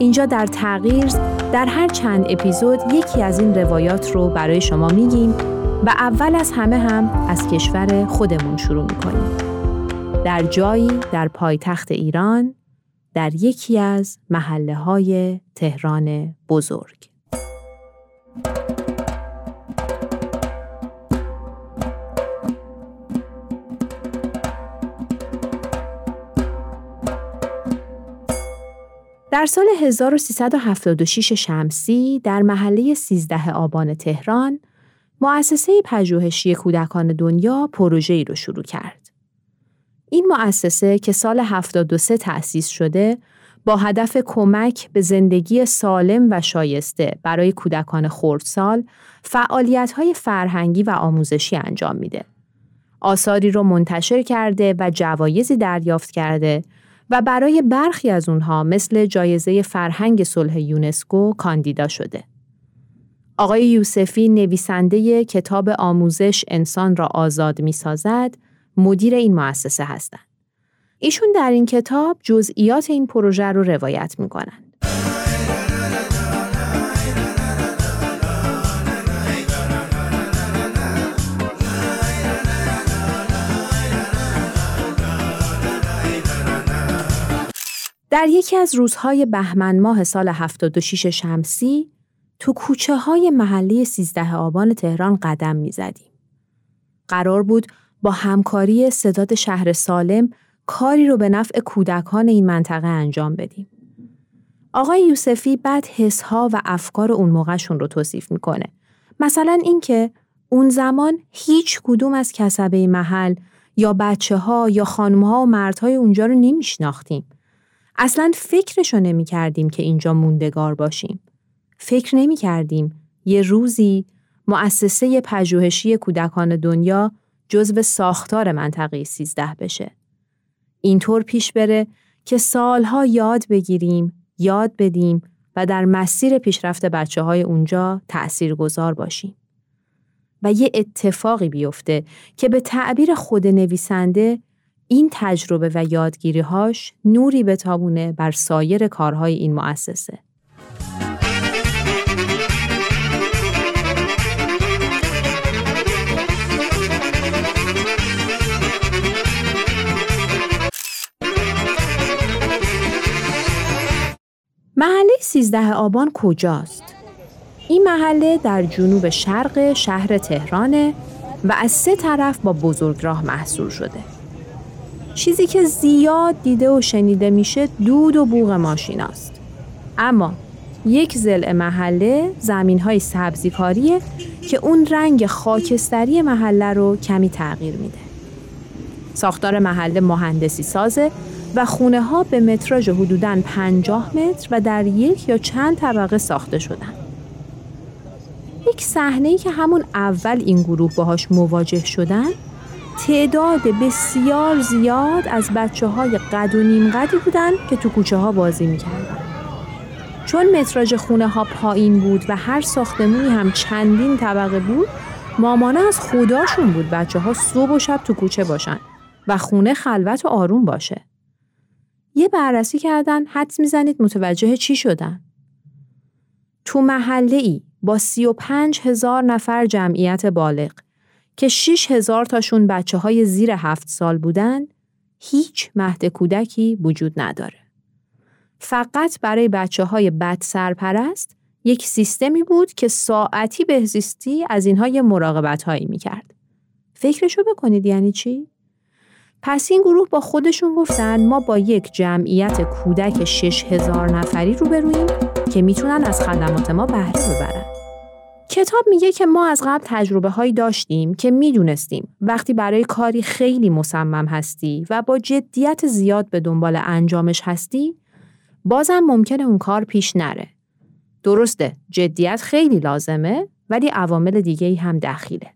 اینجا در تغییر در هر چند اپیزود یکی از این روایات رو برای شما میگیم و اول از همه هم از کشور خودمون شروع می‌کنیم. در جایی در پایتخت ایران در یکی از محله های تهران بزرگ. در سال 1376 شمسی در محله 13 آبان تهران مؤسسه پژوهشی کودکان دنیا پروژه‌ای رو شروع کرد. این مؤسسه که سال 73 تأسیس شده با هدف کمک به زندگی سالم و شایسته برای کودکان خردسال فعالیت‌های فرهنگی و آموزشی انجام میده. آثاری رو منتشر کرده و جوایزی دریافت کرده و برای برخی از اونها مثل جایزه فرهنگ صلح یونسکو کاندیدا شده. آقای یوسفی نویسنده کتاب آموزش انسان را آزاد می سازد، مدیر این مؤسسه هستند. ایشون در این کتاب جزئیات این پروژه رو روایت می کنند. در یکی از روزهای بهمن ماه سال 76 شمسی تو کوچه های محلی 13 آبان تهران قدم می زدیم. قرار بود با همکاری صداد شهر سالم کاری رو به نفع کودکان این منطقه انجام بدیم. آقای یوسفی بعد حسها و افکار اون موقعشون رو توصیف می‌کنه. مثلا اینکه اون زمان هیچ کدوم از کسبه محل یا بچه ها یا خانم ها و مردهای اونجا رو نمیشناختیم. اصلا فکرشو نمی کردیم که اینجا موندگار باشیم. فکر نمی کردیم یه روزی مؤسسه پژوهشی کودکان دنیا جزو ساختار منطقه 13 بشه. اینطور پیش بره که سالها یاد بگیریم، یاد بدیم و در مسیر پیشرفت بچه های اونجا تأثیر گذار باشیم. و یه اتفاقی بیفته که به تعبیر خود نویسنده این تجربه و یادگیریهاش نوری بتابونه بر سایر کارهای این مؤسسه. محله 13 آبان کجاست؟ این محله در جنوب شرق شهر تهرانه و از سه طرف با بزرگراه محصول شده. چیزی که زیاد دیده و شنیده میشه دود و بوغ ماشیناست. اما یک زل محله زمین های سبزیکاریه که اون رنگ خاکستری محله رو کمی تغییر میده. ساختار محله مهندسی سازه و خونه ها به متراژ حدوداً 50 متر و در یک یا چند طبقه ساخته شدن. یک صحنه که همون اول این گروه باهاش مواجه شدن تعداد بسیار زیاد از بچه های قد و نیم قدی بودن که تو کوچه ها بازی می‌کردن. چون متراژ خونه ها پایین بود و هر ساختمونی هم چندین طبقه بود مامانه از خداشون بود بچه ها صبح و شب تو کوچه باشن و خونه خلوت و آروم باشه. یه بررسی کردن حدس می‌زنید متوجه چی شدن؟ تو محله ای با سی و پنج هزار نفر جمعیت بالغ که 6 هزار تاشون بچه های زیر هفت سال بودن هیچ مهد کودکی وجود نداره. فقط برای بچه های بد سرپرست یک سیستمی بود که ساعتی بهزیستی از اینها یه مراقبت هایی می‌کرد. فکرشو بکنید یعنی چی؟ پس این گروه با خودشون گفتن ما با یک جمعیت کودک 6000 نفری روبرویم که می‌تونن از خدمات ما بهره ببرن. کتاب میگه که ما از قبل تجربه هایی داشتیم که می‌دونستیم وقتی برای کاری خیلی مصمم هستی و با جدیت زیاد به دنبال انجامش هستی بازم ممکنه اون کار پیش نره. درسته جدیت خیلی لازمه ولی عوامل دیگه ای هم دخیله.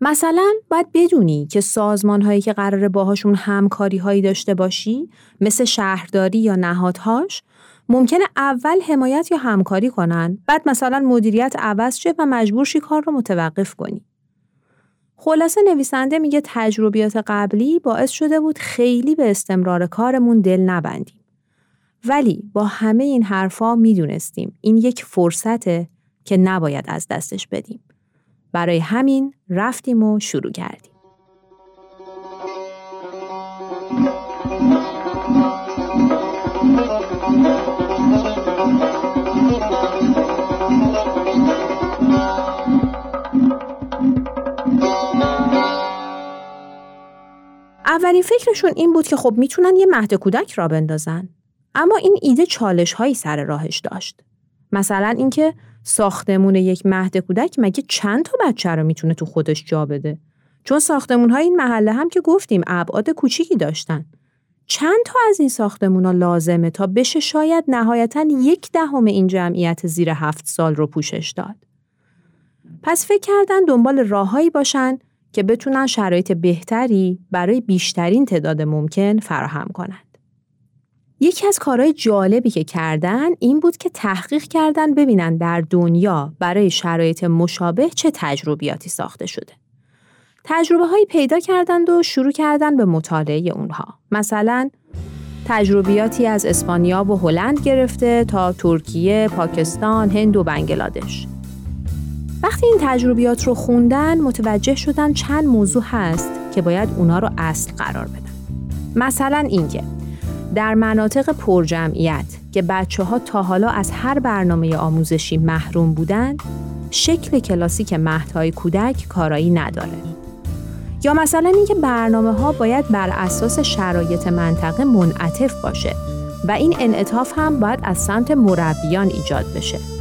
مثلا باید بدونی که سازمان هایی که قراره باهاشون همکاری هایی داشته باشی مثل شهرداری یا نهادهاش ممکنه اول حمایت یا همکاری کنن بعد مثلا مدیریت عوض شه و مجبور شی کار رو متوقف کنی. خلاصه نویسنده میگه تجربیات قبلی باعث شده بود خیلی به استمرار کارمون دل نبندیم. ولی با همه این حرفا می‌دونستیم این یک فرصته که نباید از دستش بدیم. برای همین رفتیم و شروع کردیم. اولین فکرشون این بود که خب می‌تونن یه مهد کودک را بندازن. اما این ایده چالش هایی سر راهش داشت. مثلا اینکه ساختمون یک مهد کودک مگه چند تا بچه رو می‌تونه تو خودش جا بده؟ چون ساختمون های این محله هم که گفتیم ابعاد کوچیکی داشتن. چند تا از این ساختمون ها لازمه تا بشه شاید نهایتا یک دهم این جمعیت زیر هفت سال رو پوشش داد. پس فکر کردن دنبال راههایی باشن که بتونن شرایط بهتری برای بیشترین تعداد ممکن فراهم کنند. یکی از کارهای جالبی که کردن این بود که تحقیق کردن ببینن در دنیا برای شرایط مشابه چه تجربیاتی ساخته شده. تجربه هایی پیدا کردند و شروع کردن به مطالعه اونها. مثلا تجربیاتی از اسپانیا و هلند گرفته تا ترکیه، پاکستان، هند و بنگلادش. وقتی این تجربیات رو خوندن متوجه شدن چند موضوع هست که باید اونا رو اصل قرار بدن. مثلا اینکه در مناطق پرجمعیت که بچه ها تا حالا از هر برنامه آموزشی محروم بودند، شکل کلاسیک مهدهای کودک کارایی نداره. یا مثلا اینکه برنامه ها باید بر اساس شرایط منطقه منعطف باشه و این انعطاف هم باید از سمت مربیان ایجاد بشه.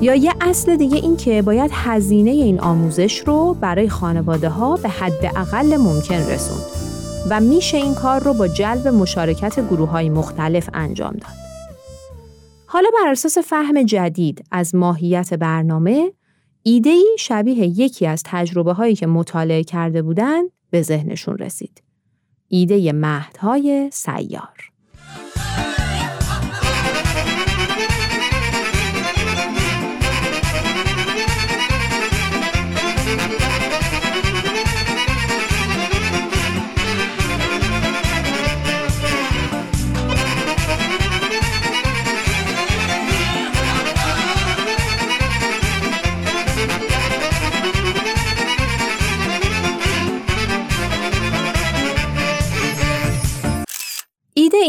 یا یه اصل دیگه این که باید هزینه این آموزش رو برای خانواده ها به حد اقل ممکن رسوند و میشه این کار رو با جلب مشارکت گروه های مختلف انجام داد. حالا بر اساس فهم جدید از ماهیت برنامه ایده شبیه یکی از تجربه هایی که مطالعه کرده بودند به ذهنشون رسید. ایده مهدهای سیار.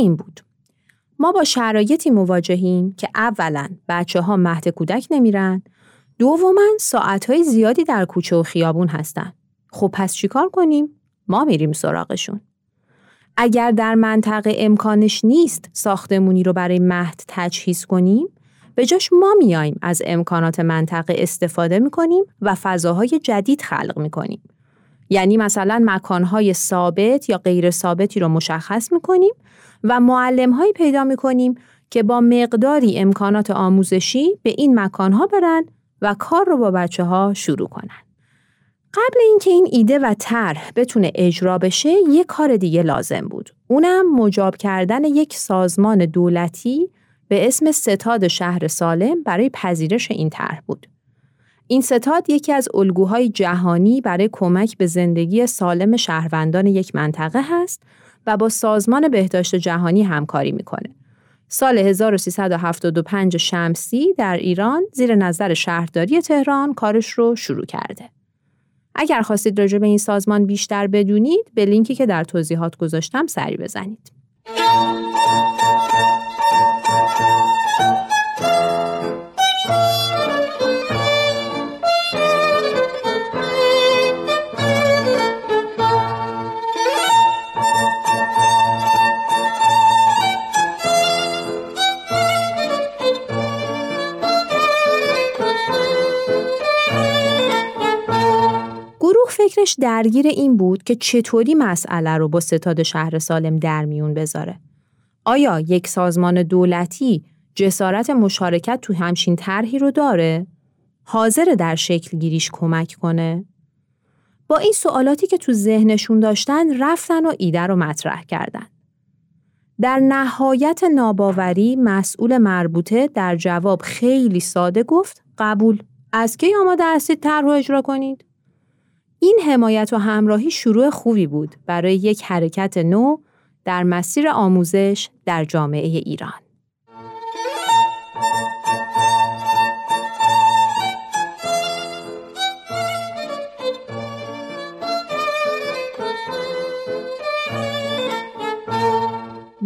این بود. ما با شرایطی مواجهیم که اولا بچه ها مهد کودک نمیرن، دوما ساعتهای زیادی در کوچه و خیابون هستن. خب پس چیکار کنیم؟ ما میریم سراغشون. اگر در منطقه امکانش نیست ساختمونی رو برای مهد تجهیز کنیم، به جاش ما میایم از امکانات منطقه استفاده می‌کنیم و فضاهای جدید خلق می‌کنیم. یعنی مثلا مکانهای ثابت یا غیر ثابتی رو مشخص می‌کنیم و معلمهایی پیدا می‌کنیم که با مقداری امکانات آموزشی به این مکانها برن و کار رو با بچه ها شروع کنن. قبل اینکه این ایده و طرح بتونه اجرا بشه یه کار دیگه لازم بود. اونم مجاب کردن یک سازمان دولتی به اسم ستاد شهر سالم برای پذیرش این طرح بود. این ستاد یکی از الگوهای جهانی برای کمک به زندگی سالم شهروندان یک منطقه هست و با سازمان بهداشت جهانی همکاری می‌کنه. سال 1375 شمسی در ایران زیر نظر شهرداری تهران کارش رو شروع کرده. اگر خواستید راجع به این سازمان بیشتر بدونید به لینکی که در توضیحات گذاشتم سری بزنید. فکرش درگیر این بود که چطوری مسئله رو با ستاد شهر سالم در میون بذاره. آیا یک سازمان دولتی جسارت مشارکت تو همچین طرحی رو داره؟ حاضر در شکل گیریش کمک کنه؟ با این سوالاتی که تو ذهنشون داشتن رفتن و ایده رو مطرح کردن. در نهایت ناباوری مسئول مربوطه در جواب خیلی ساده گفت قبول. از کی آماده هستید طرح اجرا کنید؟ این حمایت و همراهی شروع خوبی بود برای یک حرکت نو در مسیر آموزش در جامعه ایران.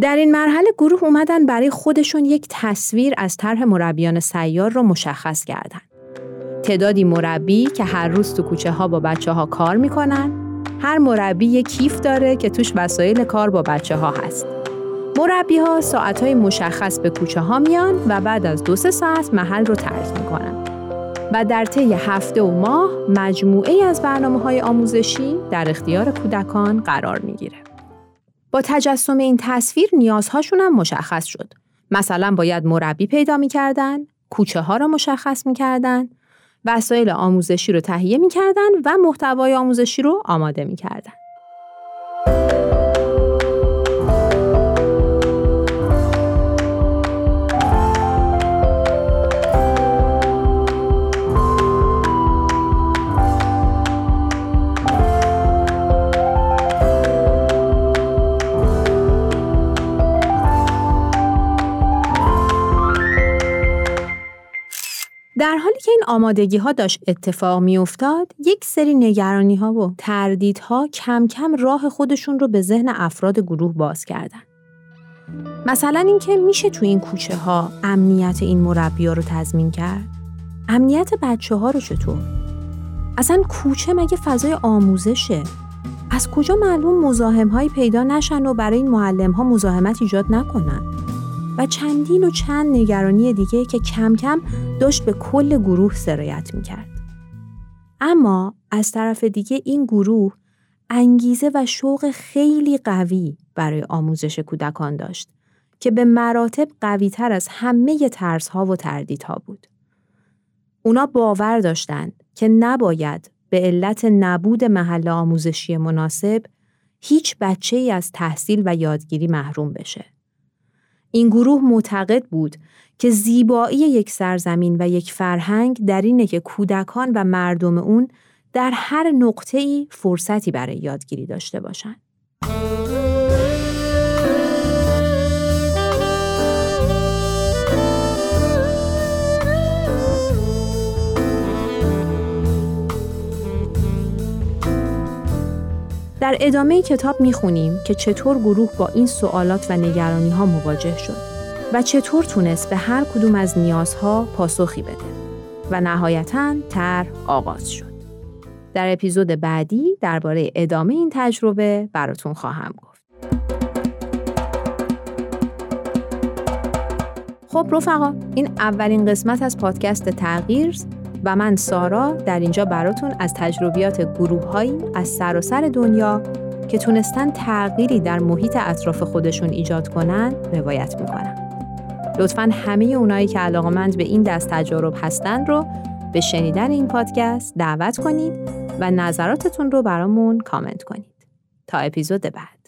در این مرحله گروه اومدن برای خودشون یک تصویر از طرح مربیان سیار رو مشخص کردند. تعدادی مربی که هر روز تو کوچه ها با بچه ها کار می‌کنن هر مربی یک کیف داره که توش وسایل کار با بچه ها هست. مربی ها ساعت های مشخص به کوچه ها میان و بعد از دو سه ساعت محل رو ترک می‌کنن. و در طی هفته و ماه مجموعه از برنامه های آموزشی در اختیار کودکان قرار می‌گیره. با تجسم این تصویر نیازهاشون هم مشخص شد. مثلا باید مربی پیدا می‌کردن، کوچه ها را مشخص می‌کردن، وسایل آموزشی رو تهیه می‌کردن و محتوای آموزشی رو آماده می‌کردن. در حالی که این آمادگی ها داشت اتفاق می افتاد، یک سری نگرانی ها و تردیدها کم کم راه خودشون رو به ذهن افراد گروه باز کردن. مثلا اینکه میشه تو این کوچه ها امنیت این مربی ها رو تضمین کرد؟ امنیت بچه ها رو چطور؟ اصلا کوچه مگه فضای آموزشه؟ از کجا معلوم مزاحم هایی پیدا نشن و برای این معلم ها مزاحمت ایجاد نکنن؟ و چندین و چند نگرانی دیگه که کم کم داشت به کل گروه سرایت می‌کرد. اما از طرف دیگه این گروه انگیزه و شوق خیلی قوی برای آموزش کودکان داشت که به مراتب قوی تر از همه ترس ها و تردیدها بود. اونا باور داشتند که نباید به علت نبود محل آموزشی مناسب هیچ بچه ای از تحصیل و یادگیری محروم بشه. این گروه معتقد بود که زیبایی یک سرزمین و یک فرهنگ در اینه که کودکان و مردم اون در هر نقطه ای فرصتی برای یادگیری داشته باشند. در ادامه کتاب می‌خونیم که چطور گروه با این سوالات و نگرانی ها مواجه شد و چطور تونست به هر کدوم از نیازها پاسخی بده و نهایتا تر آغاز شد. در اپیزود بعدی درباره ادامه این تجربه براتون خواهم گفت. خب رفقا این اولین قسمت از پادکست تغییر و من سارا در اینجا براتون از تجربیات گروههایی از سراسر دنیا که تونستن تغییری در محیط اطراف خودشون ایجاد کنن روایت می‌کنم. لطفا همه اونایی که علاقمند به این دست تجارب هستن رو به شنیدن این پادکست دعوت کنید و نظراتتون رو برامون کامنت کنید. تا اپیزود بعد.